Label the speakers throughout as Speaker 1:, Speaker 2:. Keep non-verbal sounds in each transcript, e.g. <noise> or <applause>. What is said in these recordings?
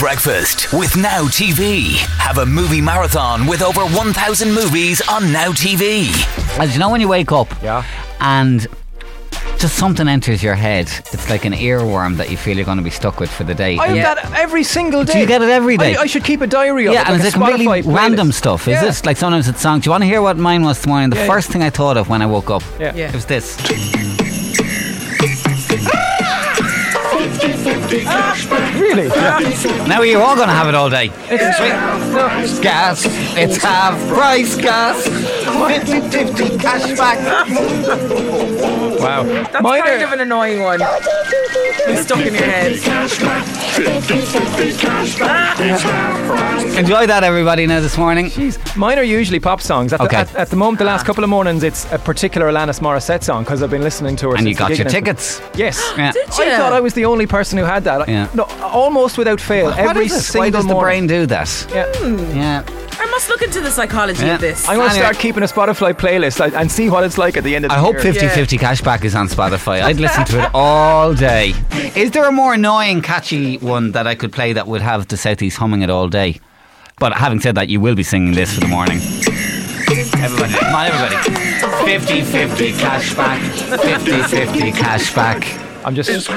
Speaker 1: Breakfast with Now TV. Have a movie marathon with over 1,000 movies on Now TV.
Speaker 2: As you know, when you wake up
Speaker 3: Yeah.
Speaker 2: and just something enters your head, it's like an earworm that you feel you're going to be stuck with for the day.
Speaker 3: I have
Speaker 2: Yeah.
Speaker 3: that every single day.
Speaker 2: Do you get it every day?
Speaker 3: I, I should keep a diary of
Speaker 2: Yeah,
Speaker 3: it.
Speaker 2: and
Speaker 3: like
Speaker 2: it's
Speaker 3: a
Speaker 2: a completely
Speaker 3: playlist.
Speaker 2: random stuff, is
Speaker 3: Yeah.
Speaker 2: it? Like sometimes it's songs. Do you want to hear what mine was this morning? The
Speaker 3: Yeah,
Speaker 2: first thing I thought of when I woke up,
Speaker 3: Yeah.
Speaker 4: Yeah.
Speaker 2: it was this.
Speaker 3: Really? Yeah.
Speaker 2: Now you're all going to have it all day. It's sweet. Gas. It's half price gas. 50 50 cashback.
Speaker 3: Wow.
Speaker 4: That's
Speaker 3: Mine
Speaker 4: kind
Speaker 3: are-
Speaker 4: of an annoying one. It's stuck in your head.
Speaker 2: Enjoy that, everybody, now this morning.
Speaker 3: Jeez. Mine are usually pop songs. At,
Speaker 2: Okay.
Speaker 3: the, at, at the moment, the last couple of mornings, it's a particular Alanis Morissette song because I've been listening to her.
Speaker 2: And you got your tickets.
Speaker 3: Yes.
Speaker 2: Yeah.
Speaker 4: Did
Speaker 3: I thought I was the only person who had that.
Speaker 2: Yeah.
Speaker 3: No, almost without fail.
Speaker 2: What
Speaker 3: every
Speaker 2: is
Speaker 3: single
Speaker 2: Why does the
Speaker 3: morning.
Speaker 2: brain do that?
Speaker 3: Yeah.
Speaker 2: Yeah.
Speaker 4: I must look into the psychology
Speaker 2: Yeah.
Speaker 4: of this.
Speaker 3: I'm going to
Speaker 2: Anyway.
Speaker 3: start keeping a Spotify playlist like, and see what it's like at the end of the
Speaker 2: I hope
Speaker 3: year.
Speaker 2: 50 50 cashback is on Spotify. I'd listen to it <laughs> all day. Is there a more annoying, catchy one that I could play that would have the Southeast humming it all day? But having said that, you will be singing this for the morning. Everybody, come on, everybody. 50 50 cashback. 50 50 cashback.
Speaker 3: I'm just.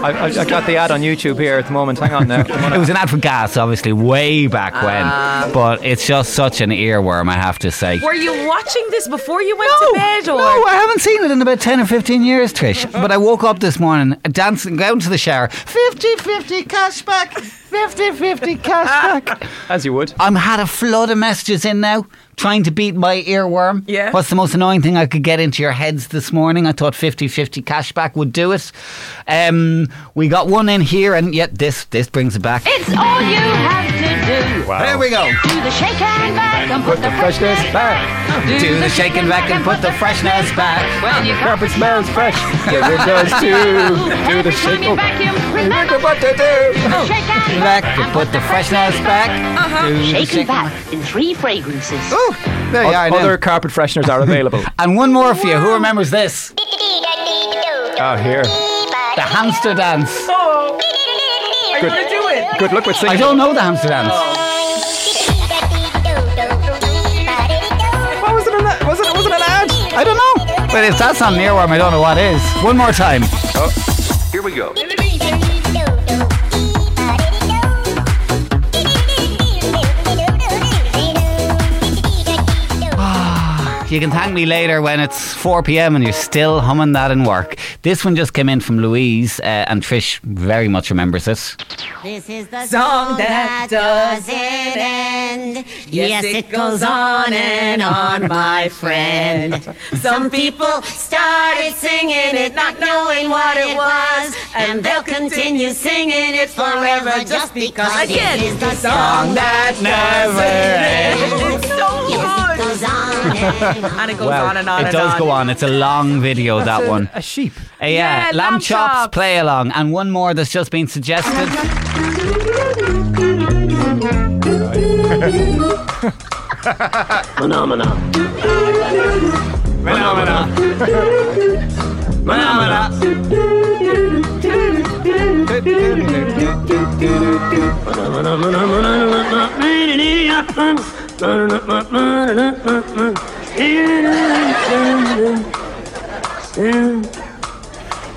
Speaker 3: I, I, I got the ad on YouTube here at the moment. Hang on now.
Speaker 2: It was an ad for gas, obviously, way back when. Ah. But it's just such an earworm, I have to say.
Speaker 4: Were you watching this before you went to bed, or
Speaker 2: No, I haven't seen it in about 10 or 15 years, Trish. But I woke up this morning, uh, dancing, going to the shower. 50 50 cashback. 50 50 cashback.
Speaker 3: As you would.
Speaker 2: I'm had a flood of messages in now trying to beat my earworm.
Speaker 4: Yeah.
Speaker 2: What's the most annoying thing I could get into your heads this morning? I thought 50 50 cashback would do it. Um, we got one in here, and yet this this brings it back.
Speaker 5: It's all you have to do.
Speaker 3: Wow.
Speaker 2: There we go.
Speaker 5: Do the shake and back and put the
Speaker 3: Freshness back.
Speaker 2: Do the shake and back and put the freshness back.
Speaker 5: Well, you got
Speaker 3: Carpet smells fresh. Yeah, it does too. Do the shake.
Speaker 5: you
Speaker 3: Oh.
Speaker 5: Vacuum. Remember
Speaker 3: What to do?
Speaker 5: shake and
Speaker 2: Back to put the freshness back. Do the
Speaker 5: shake
Speaker 2: shake
Speaker 5: and back uh-huh. in three fragrances.
Speaker 2: Oh, there you are. now.
Speaker 3: Other carpet fresheners are <laughs> available.
Speaker 2: And one more for you. Who remembers this?
Speaker 3: oh, here.
Speaker 2: The hamster dance.
Speaker 4: oh, are you gonna do it?
Speaker 3: Good luck with singing.
Speaker 2: I don't know the hamster dance.
Speaker 3: What was it? An, ad? was it? Was it an ad?
Speaker 2: I don't know. But if that's not an earworm, I don't know what is. One more time.
Speaker 1: Oh, here we go.
Speaker 2: You can thank me later when it's 4 p.m. and you're still humming that in work. This one just came in from Louise, uh, and Trish very much remembers it.
Speaker 6: This is the
Speaker 4: Song that doesn't
Speaker 6: end.
Speaker 4: Yes, it goes on and on, my friend. Some people started singing it, not knowing what it was, and they'll continue singing it forever just because Again,
Speaker 6: it is the
Speaker 4: song that never ends.
Speaker 6: And. <laughs>
Speaker 4: And it goes
Speaker 2: Well,
Speaker 4: on and on
Speaker 2: it
Speaker 4: and
Speaker 2: does
Speaker 4: on.
Speaker 2: go on. It's a long video, that
Speaker 3: a,
Speaker 2: one.
Speaker 3: A sheep.
Speaker 2: Uh, yeah,
Speaker 4: Yeah,
Speaker 2: lamb,
Speaker 4: lamb
Speaker 2: chops,
Speaker 4: chops.
Speaker 2: play along. And one more that's just been suggested. Phenomena. Phenomena. Phenomena.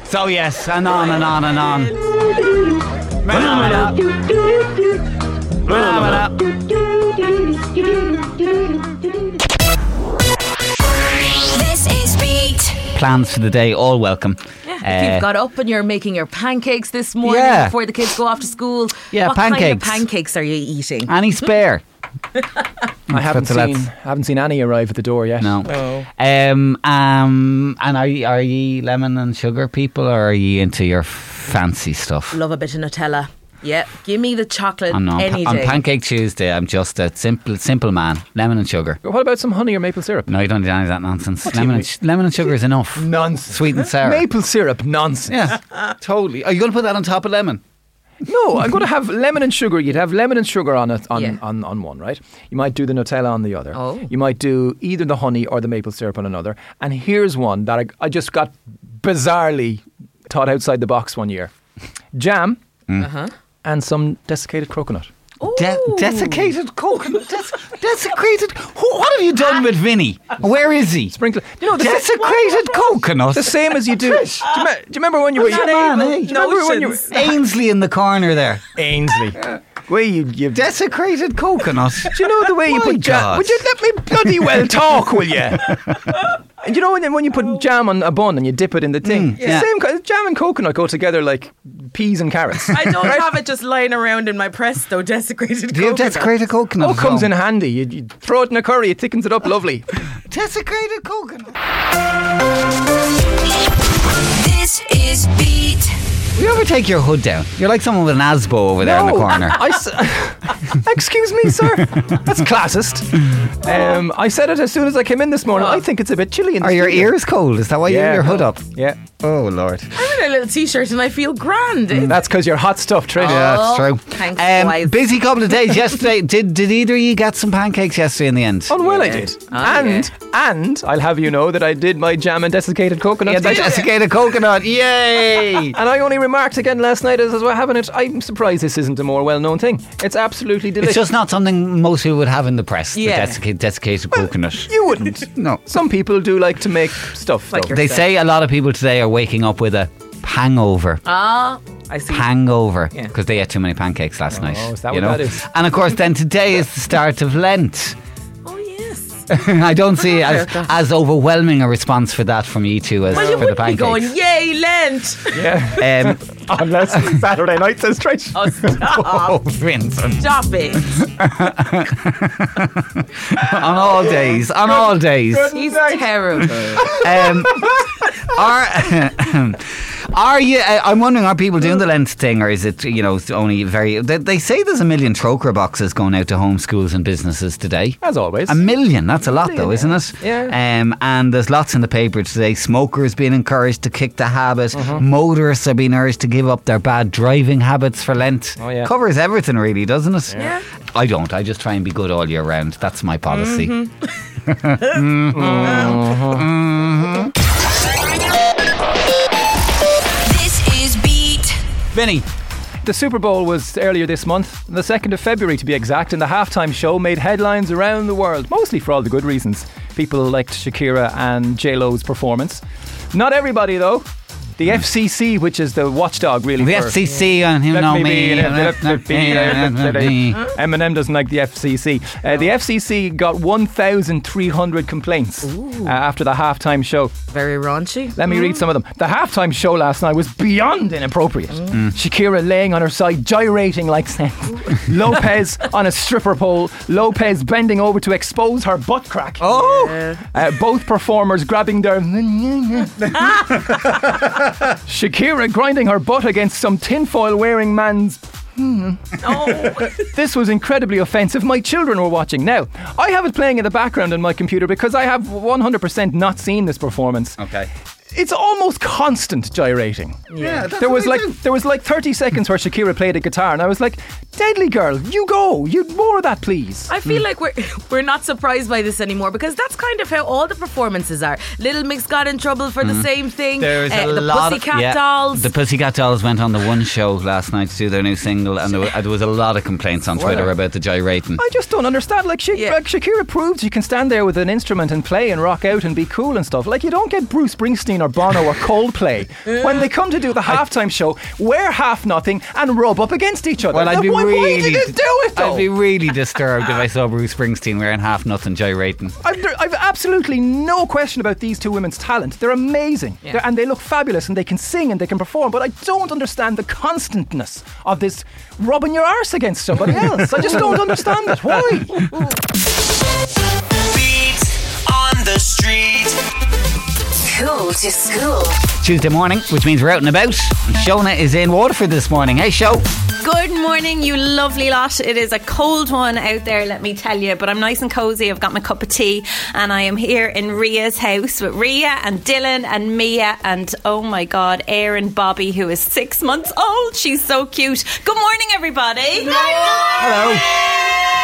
Speaker 2: So yes, and on and on and on. Phenomena. Phenomena.
Speaker 7: This is Beat.
Speaker 2: Plans for the day, all welcome.
Speaker 4: If
Speaker 2: Uh,
Speaker 4: you've got up and you're making your pancakes this morning
Speaker 2: Yeah.
Speaker 4: before the kids go off to school,
Speaker 2: Yeah,
Speaker 4: what kind
Speaker 2: pancakes.
Speaker 4: of pancakes are you eating?
Speaker 2: Any spare?
Speaker 3: I haven't seen.
Speaker 2: let's-
Speaker 3: haven't seen Annie arrive at the door yet.
Speaker 2: No.
Speaker 3: Oh.
Speaker 2: Um, um, and are you, are you lemon and sugar people, or are you into your fancy stuff?
Speaker 4: Love a bit of Nutella. Yeah, give me the chocolate
Speaker 2: I'm not.
Speaker 4: any
Speaker 2: on
Speaker 4: day.
Speaker 2: Pancake Tuesday, I'm just a simple, simple man. Lemon and sugar.
Speaker 3: What about some honey or maple syrup?
Speaker 2: No, you don't need any of that nonsense. Lemon and, sh- lemon and sugar is enough.
Speaker 3: Nonsense.
Speaker 2: Sweet and sour.
Speaker 3: Maple syrup, nonsense.
Speaker 2: Yeah, <laughs> totally. Are you going to put that on top of lemon?
Speaker 3: No, I'm going to have lemon and sugar. You'd have lemon and sugar on it on,
Speaker 4: Yeah.
Speaker 3: on, on one, right? You might do the Nutella on the other.
Speaker 4: Oh.
Speaker 3: You might do either the honey or the maple syrup on another. And here's one that I, I just got bizarrely taught outside the box one year: jam,
Speaker 4: Uh-huh.
Speaker 3: and some desiccated coconut.
Speaker 2: De- desiccated coconut. <laughs> Des- desecrated. Wh- What have you done with Vinny? Where is he?
Speaker 3: Sprinkle. You know the
Speaker 2: Desecrated coconut.
Speaker 3: The same as you do. Do you, me- do you remember when you were
Speaker 2: that man, eh?
Speaker 3: Do you remember when you were
Speaker 2: Ainsley in the corner there.
Speaker 3: Ainsley? <laughs> Way you, you
Speaker 2: Desecrated coconut.
Speaker 3: Do you know the way you
Speaker 2: My
Speaker 3: put jam?
Speaker 2: God.
Speaker 3: Would you let me bloody well talk, will you? <laughs> and you know when, when you put jam on a bun and you dip it in the thing? It's
Speaker 2: yeah.
Speaker 3: the same kind jam and coconut go together like peas and carrots.
Speaker 7: I don't have it just lying around in my press though, desecrated
Speaker 2: Do you have
Speaker 7: coconut.
Speaker 2: desecrated coconut?
Speaker 3: Oh,
Speaker 2: at
Speaker 3: comes in handy. You, you throw it in a curry, it thickens it up lovely. <laughs>
Speaker 2: Desecrated coconut.
Speaker 8: This is Beat.
Speaker 2: You ever take your hood down? You're like someone with an asbo over there in the
Speaker 3: No,
Speaker 2: corner.
Speaker 3: I s- <laughs> excuse me, sir. That's classist. Um, I said it as soon as I came in this morning. I think it's a bit chilly in the
Speaker 2: Are your
Speaker 3: studio.
Speaker 2: ears cold? Is that why you
Speaker 3: Yeah.
Speaker 2: have your hood up?
Speaker 3: Yeah,
Speaker 2: Oh Lord.
Speaker 7: I'm in a little t-shirt and I feel grand.
Speaker 3: that's because you're hot stuff, Trish.
Speaker 2: Yeah, that's true.
Speaker 7: thanks,
Speaker 2: Um,
Speaker 7: boys.
Speaker 2: busy couple of <laughs> days yesterday. Did did either of you get some pancakes yesterday in the end?
Speaker 3: Oh, well, I did. and and I'll have you know that I did my jam and desiccated coconut.
Speaker 2: yeah, the
Speaker 3: special.
Speaker 2: desiccated coconut. Yay! <laughs>
Speaker 3: and I only remarked again last night as I was having it. I'm surprised this isn't a more well-known thing. It's absolutely delicious.
Speaker 2: It's just not something most people would have in the press.
Speaker 7: Yeah.
Speaker 2: The desiccated, desiccated coconut.
Speaker 3: you wouldn't.
Speaker 2: No.
Speaker 3: Some people do like to make stuff.
Speaker 7: Like.
Speaker 2: They say a lot of people today are waking up with a hangover.
Speaker 7: Ah, I see.
Speaker 2: hangover
Speaker 7: Yeah.
Speaker 2: because they ate too many pancakes last night.
Speaker 3: is that
Speaker 2: you
Speaker 3: what
Speaker 2: know?
Speaker 3: that is?
Speaker 2: And of course, then today is the start of Lent.
Speaker 7: oh yes. <laughs>
Speaker 2: I don't see as, as overwhelming a response for that from you two as
Speaker 7: Well, you
Speaker 2: for the
Speaker 7: would be
Speaker 2: pancakes.
Speaker 7: going, yay, Lent.
Speaker 3: yeah. <laughs>
Speaker 2: um, <laughs>
Speaker 3: Unless Saturday night, says Trish.
Speaker 7: Oh, stop.
Speaker 2: oh, Vincent.
Speaker 7: Stop it.
Speaker 2: on all days, on all days.
Speaker 7: He's terrible.
Speaker 2: Um, are <clears throat> are you? Uh, I'm wondering, are people doing the Lent thing, or is it you know only very? They, they say there's a million Trócaire boxes going out to home schools and businesses today.
Speaker 3: As always.
Speaker 2: A million, that's a lot though, isn't it?
Speaker 3: Yeah.
Speaker 2: Um, and there's lots in the paper today. Smokers being encouraged to kick the habit.
Speaker 3: Uh-huh.
Speaker 2: Motorists are being urged to give up their bad driving habits for Lent.
Speaker 3: Oh, yeah.
Speaker 2: Covers everything really, doesn't it?
Speaker 7: Yeah.
Speaker 2: I don't. I just try and be good all year round. That's my policy.
Speaker 3: Mm-hmm.
Speaker 8: This <laughs> <laughs>
Speaker 2: Vinny,
Speaker 3: The Super Bowl was earlier this month, the 2nd of February to be exact, and the halftime show made headlines around the world, mostly for all the good reasons. People liked Shakira and J-Lo's performance. Not everybody, though. The FCC, which is the watchdog, really.
Speaker 2: the
Speaker 3: for-
Speaker 2: FCC and you
Speaker 3: Let
Speaker 2: know
Speaker 3: me
Speaker 2: me.
Speaker 3: be, let me be, let me- Eminem doesn't like the FCC. Uh, the FCC got 1,300 complaints uh, after the halftime show.
Speaker 7: Very raunchy.
Speaker 3: Let me read some of them. The halftime show last night was beyond inappropriate. Shakira laying on her side, gyrating like Sen. Lopez <laughs> on a stripper pole. Lopez bending over to expose her butt crack.
Speaker 2: Oh,
Speaker 3: Uh, both performers grabbing their. <laughs> <laughs> <laughs> Shakira grinding her butt against some tinfoil wearing man's.
Speaker 7: Oh, <laughs>
Speaker 3: This was incredibly offensive. My children were watching. Now, I have it playing in the background on my computer because I have 100% not seen this performance.
Speaker 2: okay.
Speaker 3: It's almost constant gyrating.
Speaker 2: Yeah, that's
Speaker 3: There was
Speaker 2: what
Speaker 3: like
Speaker 2: do.
Speaker 3: there was like 30 seconds where Shakira played a guitar and I was like, "Deadly girl, you go. You more of that, please."
Speaker 7: I feel like we're <laughs> we're not surprised by this anymore because that's kind of how all the performances are. Little Mix got in trouble for the same thing.
Speaker 2: There's
Speaker 7: Uh,
Speaker 2: a
Speaker 7: the
Speaker 2: lot
Speaker 7: Pussycat
Speaker 2: of, yeah,
Speaker 7: Dolls.
Speaker 2: The Pussycat Dolls went on the one show last night to do their new single, and there was, there was a lot of complaints on Twitter
Speaker 3: Well,
Speaker 2: about the gyrating.
Speaker 3: I just don't understand. Like, Sha-
Speaker 7: Yeah.
Speaker 3: like Shakira proved you can stand there with an instrument and play and rock out and be cool and stuff. Like you don't get Bruce Springsteen or Bono or Coldplay when they come to do the halftime show, wear half nothing and rub up against each other.
Speaker 2: Well, I'd be
Speaker 3: why,
Speaker 2: really,
Speaker 3: why did you do it though?
Speaker 2: I'd be really <laughs> disturbed if I saw Bruce Springsteen wearing half nothing gyrating.
Speaker 3: I've, I've absolutely no question about these two women's talent. They're amazing.
Speaker 7: Yeah.
Speaker 3: They're- and they look fabulous and they can sing and they can perform. But I don't understand the constantness of this rubbing your arse against somebody <laughs> else. I just don't understand it. Why?
Speaker 9: Beat on the street.
Speaker 8: Cool to school.
Speaker 2: Tuesday morning, which means we're out and about. And Shona is in Waterford this morning. Hey, show.
Speaker 10: Good morning, you lovely lot. It is a cold one out there, let me tell you, but I'm nice and cozy. I've got my cup of tea, and I am here in Ria's house with Ria and Dylan and Mia, and oh my god, Erin Bobby, who is six months old. She's so cute. Good morning, everybody.
Speaker 2: Hello.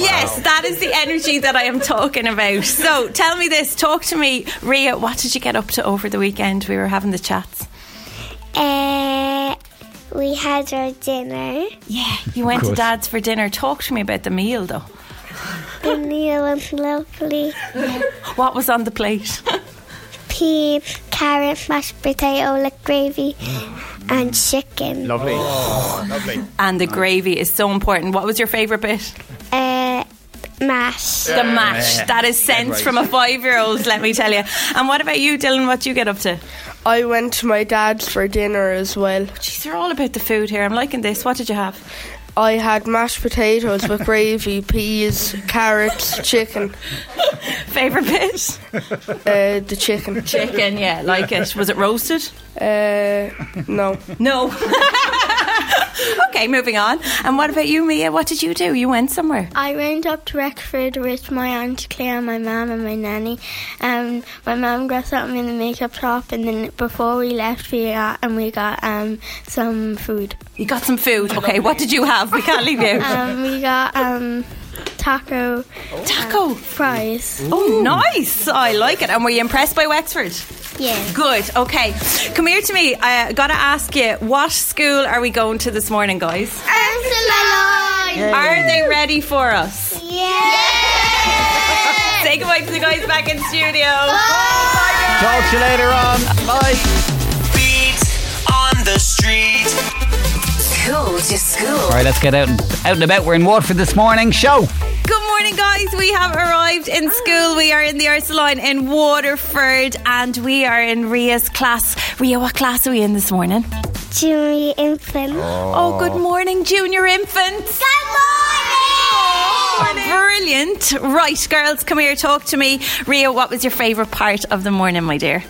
Speaker 10: Yes, that is the energy that I am talking about. So tell me this, talk to me, Ria. What did you get up to over the weekend? We were having the chats.
Speaker 6: Uh,
Speaker 11: we had our dinner.
Speaker 10: Yeah, you went to Dad's for dinner. Talk to me about the meal, though.
Speaker 11: The meal was lovely.
Speaker 10: What was on the plate?
Speaker 11: Peas, carrot, mashed potato, like gravy, and chicken.
Speaker 3: Lovely.
Speaker 10: lovely. And the gravy is so important. What was your favourite bit?
Speaker 11: Uh, mash.
Speaker 10: The mash. That is sense from a five year old, let me tell you. And what about you, Dylan? What do you get up to?
Speaker 12: I went to my dad's for dinner as well.
Speaker 10: Jeez, they're all about the food here. I'm liking this. What did you have?
Speaker 12: I had mashed potatoes with gravy, peas, carrots, chicken.
Speaker 10: Favourite bit?
Speaker 12: Uh, the chicken.
Speaker 10: Chicken, yeah, like it. Was it roasted?
Speaker 12: Uh, no.
Speaker 10: No. <laughs> okay, moving on. And what about you, Mia? What did you do? You went somewhere.
Speaker 11: I went up to Wexford with my aunt Claire, my mum, and my nanny. Um, my mum got something in the makeup shop, and then before we left, we got and we got um some food.
Speaker 10: You got some food. Okay, what did you have? We can't leave you. <laughs>
Speaker 11: Um, we got um taco. Oh.
Speaker 10: Taco uh,
Speaker 11: fries.
Speaker 10: Oh, nice. I like it. And were you impressed by Wexford?
Speaker 11: Yeah.
Speaker 10: Good. Okay. Come here to me. I uh, got to ask you, what school are we going to this morning, guys? Are they ready for us?
Speaker 11: Yeah.
Speaker 10: Say goodbye to the guys back in studio.
Speaker 2: Talk to you later on. Bye.
Speaker 9: Beat on the street.
Speaker 8: Cool to school.
Speaker 2: All right, let's get out and, out and about. We're in Waterford this morning. Show.
Speaker 10: Good morning, guys. We have arrived in school. We are in the Ursuline in Waterford and we are in Ria's class. Ria, what class are we in this morning?
Speaker 11: Junior infant.
Speaker 10: Oh, good morning, junior infants. Good morning. Brilliant. Right, girls, come here, talk to me. Ria, what was your favourite part of the morning, my dear?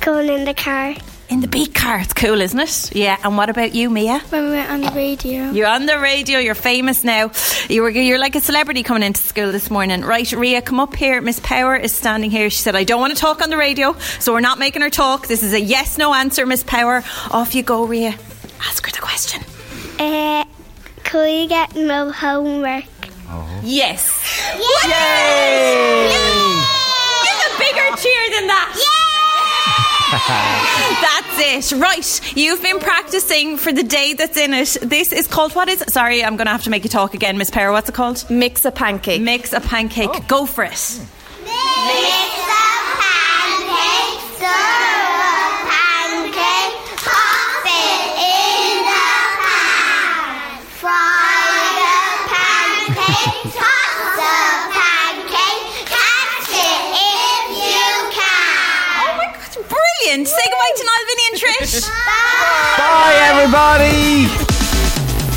Speaker 11: Going in the car.
Speaker 10: In the beat car. It's cool, isn't it? Yeah. And what about you, Mia?
Speaker 11: When we were on the radio.
Speaker 10: You're on the radio. You're famous now. You were you're like a celebrity coming into school this morning, right? Ria, come up here. Miss Power is standing here. She said, "I don't want to talk on the radio, so we're not making her talk. This is a yes/no answer, Miss Power. Off you go, Ria. Ask her the question.
Speaker 11: Uh, could we get no homework?
Speaker 10: Yes. Yay! Give a bigger cheer than that. That's it. Right. You've been practicing for the day that's in it. This is called, what is it? Sorry, I'm going to have to make you talk again, Miss Power. What's it called?
Speaker 13: Mix a pancake.
Speaker 10: Mix a pancake. Oh. Go for it.
Speaker 11: Mix a pancake, stir
Speaker 10: Trish.
Speaker 2: Bye, everybody.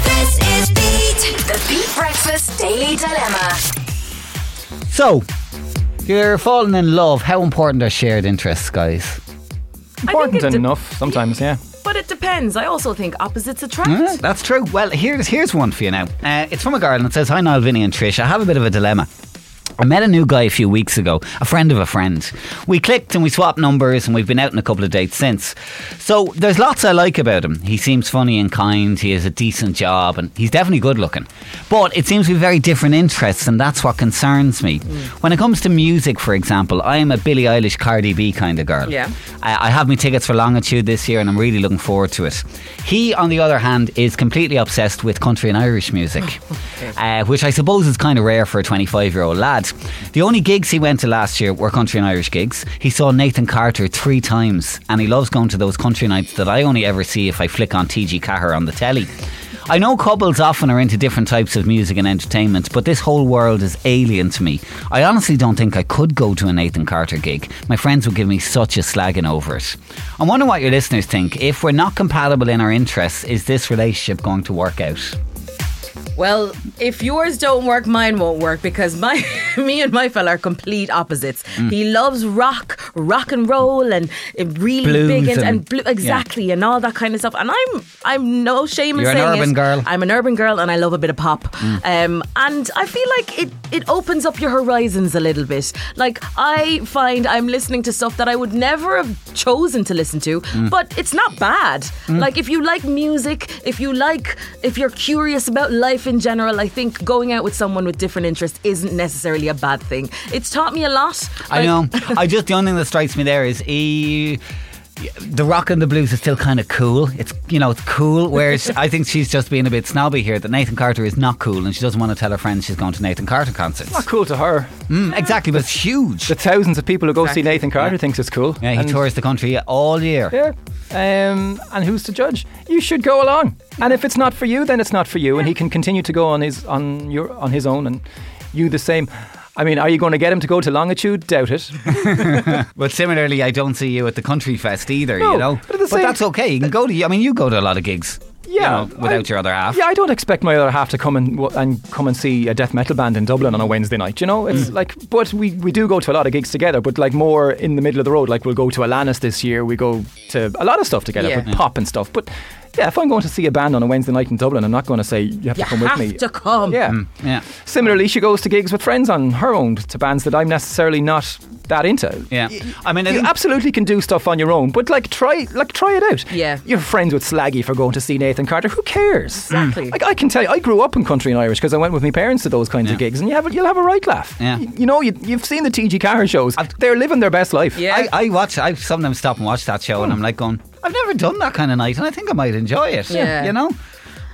Speaker 8: This is Beat. The Beat Breakfast Daily Dilemma.
Speaker 2: So, you're falling in love. How important are shared interests, guys?
Speaker 3: Important
Speaker 7: de-
Speaker 3: enough sometimes, yeah.
Speaker 7: But it depends. I also think opposites attract.
Speaker 2: Yeah, that's true. Well, here's here's one for you now. Uh, it's from a girl and it says, "Hi, Niall, Vinny, and Trish. I have a bit of a dilemma." I met a new guy a few weeks ago, a friend of a friend. We clicked and we swapped numbers and we've been out on a couple of dates since. So there's lots I like about him. He seems funny and kind, he has a decent job and he's definitely good looking. But it seems to be very different interests and that's what concerns me. When it comes to music, for example, I am a Billie Eilish Cardi B kind of girl.
Speaker 7: Yeah.
Speaker 2: I I have my tickets for Longitude this year and I'm really looking forward to it. He, on the other hand, is completely obsessed with country and Irish music, <laughs> uh, which I suppose is kind of rare for a 25 year old lad. The only gigs he went to last year were country and Irish gigs. He saw Nathan Carter three times and he loves going to those country nights that I only ever see if I flick on TG4 on the telly. I know couples often are into different types of music and entertainment, but this whole world is alien to me. I honestly don't think I could go to a Nathan Carter gig. My friends would give me such a slagging over it. I wonder what your listeners think. If we're not compatible in our interests, is this relationship going to work out?
Speaker 7: Well, if yours don't work, mine won't work because my <laughs> me and my fella are complete opposites.
Speaker 2: Mm.
Speaker 7: He loves rock, rock and roll, and really
Speaker 2: Blues
Speaker 7: big into,
Speaker 2: and-
Speaker 7: and blue, exactly, and all that kind of stuff. And I'm I'm no shame in
Speaker 2: You're an
Speaker 7: saying
Speaker 2: urban
Speaker 7: it.
Speaker 2: girl.
Speaker 7: I'm an urban girl, and I love a bit of pop.
Speaker 2: Mm.
Speaker 7: Um, and I feel like it it opens up your horizons a little bit. Like I find I'm listening to stuff that I would never have chosen to listen to,
Speaker 2: Mm.
Speaker 7: but it's not bad.
Speaker 2: Mm.
Speaker 7: Like if you like music, if you like, if you're curious about life in general, I think going out with someone with different interests isn't necessarily a bad thing. It's taught me a lot.
Speaker 2: I know. <laughs> I just the only thing that strikes me there is he the rock and the blues is still kind of cool. It's you know it's cool. Whereas <laughs> I think she's just being a bit snobby here. That Nathan Carter is not cool, and she doesn't want to tell her friends she's going to Nathan Carter concerts.
Speaker 3: Not cool to her.
Speaker 2: Mm, exactly, but it's huge.
Speaker 3: The thousands of people who go
Speaker 2: Exactly.
Speaker 3: see Nathan Carter
Speaker 2: Yeah.
Speaker 3: thinks it's cool.
Speaker 2: Yeah, he
Speaker 3: And-
Speaker 2: tours the country all year.
Speaker 3: Yeah. Um, and who's to judge? You should go along. And if it's not for you, then it's not for you, and he can continue to go on his on your on his own, and you the same. I mean, are you going to get him to go to Longitude? Doubt it. <laughs>
Speaker 2: But similarly, I don't see you at the country fest either.
Speaker 3: No,
Speaker 2: you know,
Speaker 3: but same-
Speaker 2: that's okay. You can go to. I mean, you go to a lot of gigs. You
Speaker 3: Yeah,
Speaker 2: know, without
Speaker 3: I-
Speaker 2: your other half.
Speaker 3: Yeah, I don't expect my other half to come and and come and see a death metal band in Dublin on a Wednesday night. You know,
Speaker 2: Mm.
Speaker 3: it's like, but we, we do go to a lot of gigs together, but like more in the middle of the road. Like we'll go to Alanis this year. We go to a lot of stuff together,
Speaker 7: Yeah.
Speaker 3: with pop and stuff. But yeah, if I'm going to see a band on a Wednesday night in Dublin, I'm not going to say you have
Speaker 7: You
Speaker 3: to come
Speaker 7: have
Speaker 3: with me.
Speaker 7: to come.
Speaker 3: Yeah.
Speaker 2: Mm, yeah.
Speaker 3: Similarly, she goes to gigs with friends on her own to bands that I'm necessarily not that into.
Speaker 2: Yeah. I mean, I
Speaker 3: You
Speaker 2: think-
Speaker 3: absolutely can do stuff on your own, but like try, like try it out.
Speaker 7: Yeah.
Speaker 3: you're friends with Slaggy for going to see Nathan Carter. Who cares?
Speaker 7: Exactly.
Speaker 3: Like I can tell you, I grew up in country and Irish because I went with my parents to those kinds of gigs, and you have, a- you'll have a right laugh.
Speaker 2: Yeah.
Speaker 3: You, you know, you, you've seen the TG Carter shows. They're living their best life.
Speaker 7: Yeah.
Speaker 2: I, I watch. I sometimes stop and watch that show, and I'm like going, I've never done that kind of night, and I think I might enjoy it.
Speaker 7: Yeah.
Speaker 2: You know.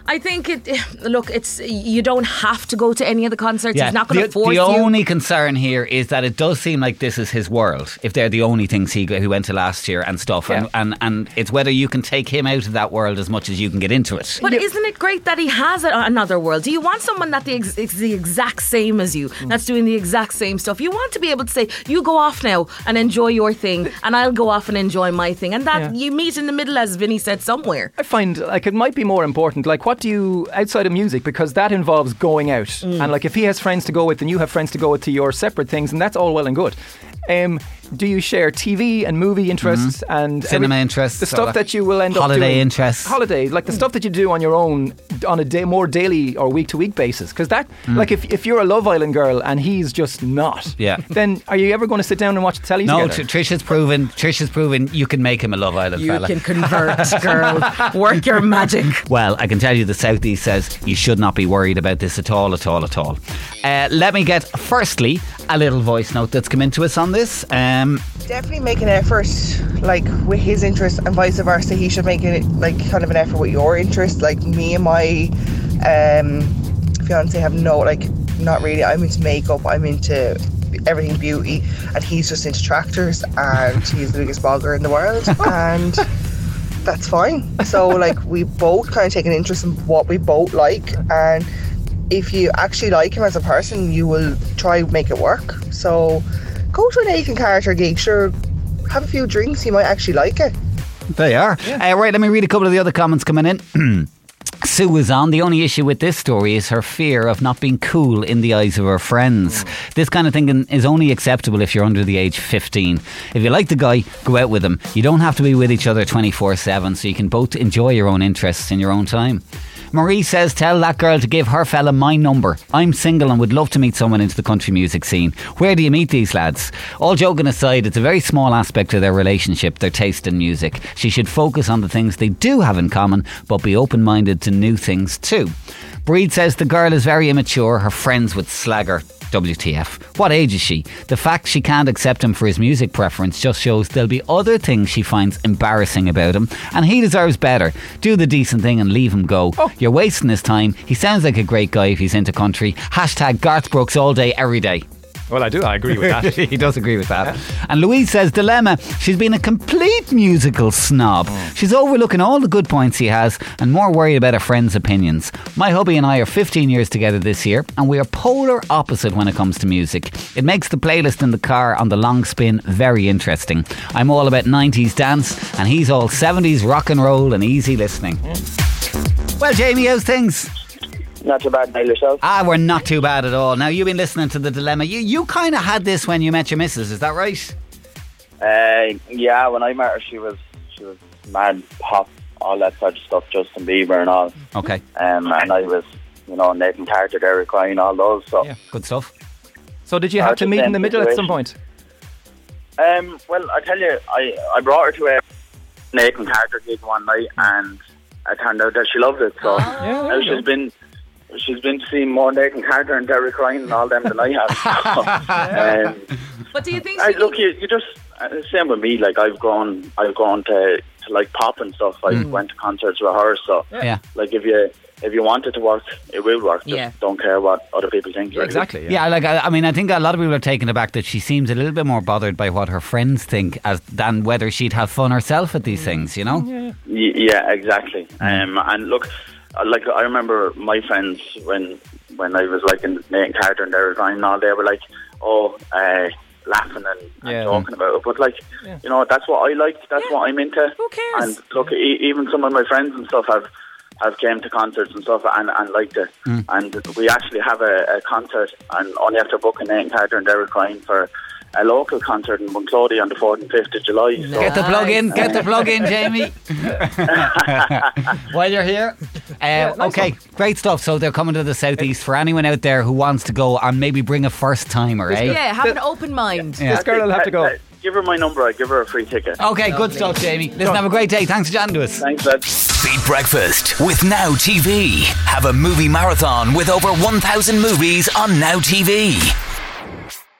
Speaker 7: I think it. Look, it's you don't have to go to any of the concerts. He's not going to force
Speaker 2: the
Speaker 7: you.
Speaker 2: The only concern here is that it does seem like this is his world. If they're the only things he he went to last year and stuff, and,
Speaker 3: Yeah.
Speaker 2: and and it's whether you can take him out of that world as much as you can get into it.
Speaker 7: But isn't it great that he has a, another world? Do you want someone that the ex- is the exact same as you,
Speaker 2: Mm.
Speaker 7: that's doing the exact same stuff? You want to be able to say, "You go off now and enjoy your thing, and I'll go off and enjoy my thing," and that
Speaker 3: Yeah.
Speaker 7: you meet in the middle, as Vinny said somewhere.
Speaker 3: I find like it might be more important. Like, what do you outside of music? Because that involves going out,
Speaker 7: Mm.
Speaker 3: and like if he has friends to go with, and you have friends to go with to your separate things, and that's all well and good. Um, do you share TV and movie interests and
Speaker 2: Mm-hmm. Cinema
Speaker 3: every-
Speaker 2: interests,
Speaker 3: The stuff
Speaker 2: that.
Speaker 3: that you will end up
Speaker 2: Holiday
Speaker 3: doing,
Speaker 2: interests.
Speaker 3: holiday like the stuff that you do on your own on a day, more daily or week to week basis. Because that, like, if if you're a Love Island girl and he's just not,
Speaker 2: Mm. Yeah.
Speaker 3: then are you ever going to sit down and watch the telly
Speaker 2: No,
Speaker 3: together?
Speaker 2: Tr- Trish has proven. Trish has proven you can make him a Love Island
Speaker 7: You
Speaker 2: fella.
Speaker 7: can convert, girl. Work your magic.
Speaker 2: Well, I can tell you the Southeast says you should not be worried about this at all, at all, at all. Uh, let me get, firstly, a little voice note that's come into us on this. Um,
Speaker 13: Definitely make an effort, like with his interest and vice versa. He should make it like kind of an effort with your interest. Like me and my um, fiance have no like, not really. I'm into makeup. I'm into everything beauty, and he's just into tractors, and <laughs> he's the biggest blogger in the world, <laughs> and that's fine. So like we both kind of take an interest in what we both like, and if you actually like him as a person, you will try make it work. So go to a Nathan Carter gig, sure, have a few drinks, you might actually like it.
Speaker 2: They are. Uh, right, let me read a couple of the other comments coming in. <clears throat> Sue is on. The only issue with this story is her fear of not being cool in the eyes of her friends. Mm. This kind of thinking is only acceptable if you're under the age 15. If you like the guy, go out with him. You don't have to be with each other 24 7, so you can both enjoy your own interests in your own time. Marie says, Tell that girl to give her fella my number. I'm single and would love to meet someone into the country music scene. Where do you meet these lads? All joking aside, it's a very small aspect of their relationship, their taste in music. She should focus on the things they do have in common, but be open minded to new things too. Bríd says the girl is very immature, her friends with slagger. WTF. What age is she? The fact she can't accept him for his music preference just shows there'll be other things she finds embarrassing about him, and he deserves better. Do the decent thing and leave him go. Oh. You're wasting his time. He sounds like a great guy if he's into country. Hashtag Garth Brooks all day, every day.
Speaker 3: Well, I do. I agree with that. <laughs>
Speaker 2: he does agree with that. And Louise says, Dilemma, she's been a complete musical snob. Mm. She's overlooking all the good points he has and more worried about her friends' opinions. My hubby and I are 15 years together this year, and we are polar opposite when it comes to music. It makes the playlist in the car on the long spin very interesting. I'm all about 90s dance, and he's all 70s rock and roll and easy listening. Mm. Well, Jamie, how's things?
Speaker 14: Not too bad, Neil, yourself.
Speaker 2: Ah, we're not too bad at all. Now, you've been listening to The Dilemma. You, you kind of had this when you met your missus, is that right?
Speaker 14: Uh, yeah, when I met her, she was she was mad pop, all that sort of stuff, Justin Bieber and all.
Speaker 2: Okay.
Speaker 14: Um, and I was, you know, Nathan Carter, Derek Ryan, all those. So,
Speaker 2: Good stuff.
Speaker 3: So did you have to meet in the middle at some point?
Speaker 14: um, well, I tell you, I I brought her to a Nathan Carter gig one night, and it turned out that she loved it. So now she's been. She's been to see more Nathan Carter and Derek Ryan and all them than I have. So, um,
Speaker 7: But do you think
Speaker 14: I,
Speaker 7: she
Speaker 14: look, you, you just the same with me. Like I've gone, I've gone to, to like pop and stuff. I
Speaker 2: Mm.
Speaker 14: went to concerts with her. So
Speaker 2: Yeah.
Speaker 14: like if you if you want it to work, it will work. Just
Speaker 2: Yeah.
Speaker 14: don't care what other people think. really.
Speaker 2: Yeah, like I, I mean, I think a lot of people are taken aback that she seems a little bit more bothered by what her friends think as than whether she'd have fun herself at these things. You know?
Speaker 14: Y- Yeah, exactly. Um, and look, uh, like I remember my friends when when I was like in Nathan Carter and they were going all they were like, oh, uh, laughing and, and
Speaker 3: Yeah.
Speaker 14: talking about it. But like, you know, that's what I like. That's what I'm into. Who
Speaker 7: cares?
Speaker 14: And look, e- even some of my friends and stuff have have came to concerts and stuff and, and liked it.
Speaker 2: Mm.
Speaker 14: And we actually have a, a concert and only after booking Nathan Carter and Derek Ryan for a local concert in Bunclody on the 4th and 5th of July. So,
Speaker 2: Get the plug in, get the plug in, Jamie. <laughs> While you're here. Uh, okay, great stuff. So they're coming to the southeast for anyone out there who wants to go and maybe bring a first timer, eh?
Speaker 7: Yeah, have an open mind.
Speaker 2: Yeah. This girl will have to go.
Speaker 14: Give her my number. I give her a free ticket.
Speaker 2: Okay, good stuff, Jamie. Listen, have a great day. Thanks for chatting to us.
Speaker 14: Thanks, lad.
Speaker 1: Beat Breakfast with Now TV. Have a movie marathon with over 1,000 movies on Now TV.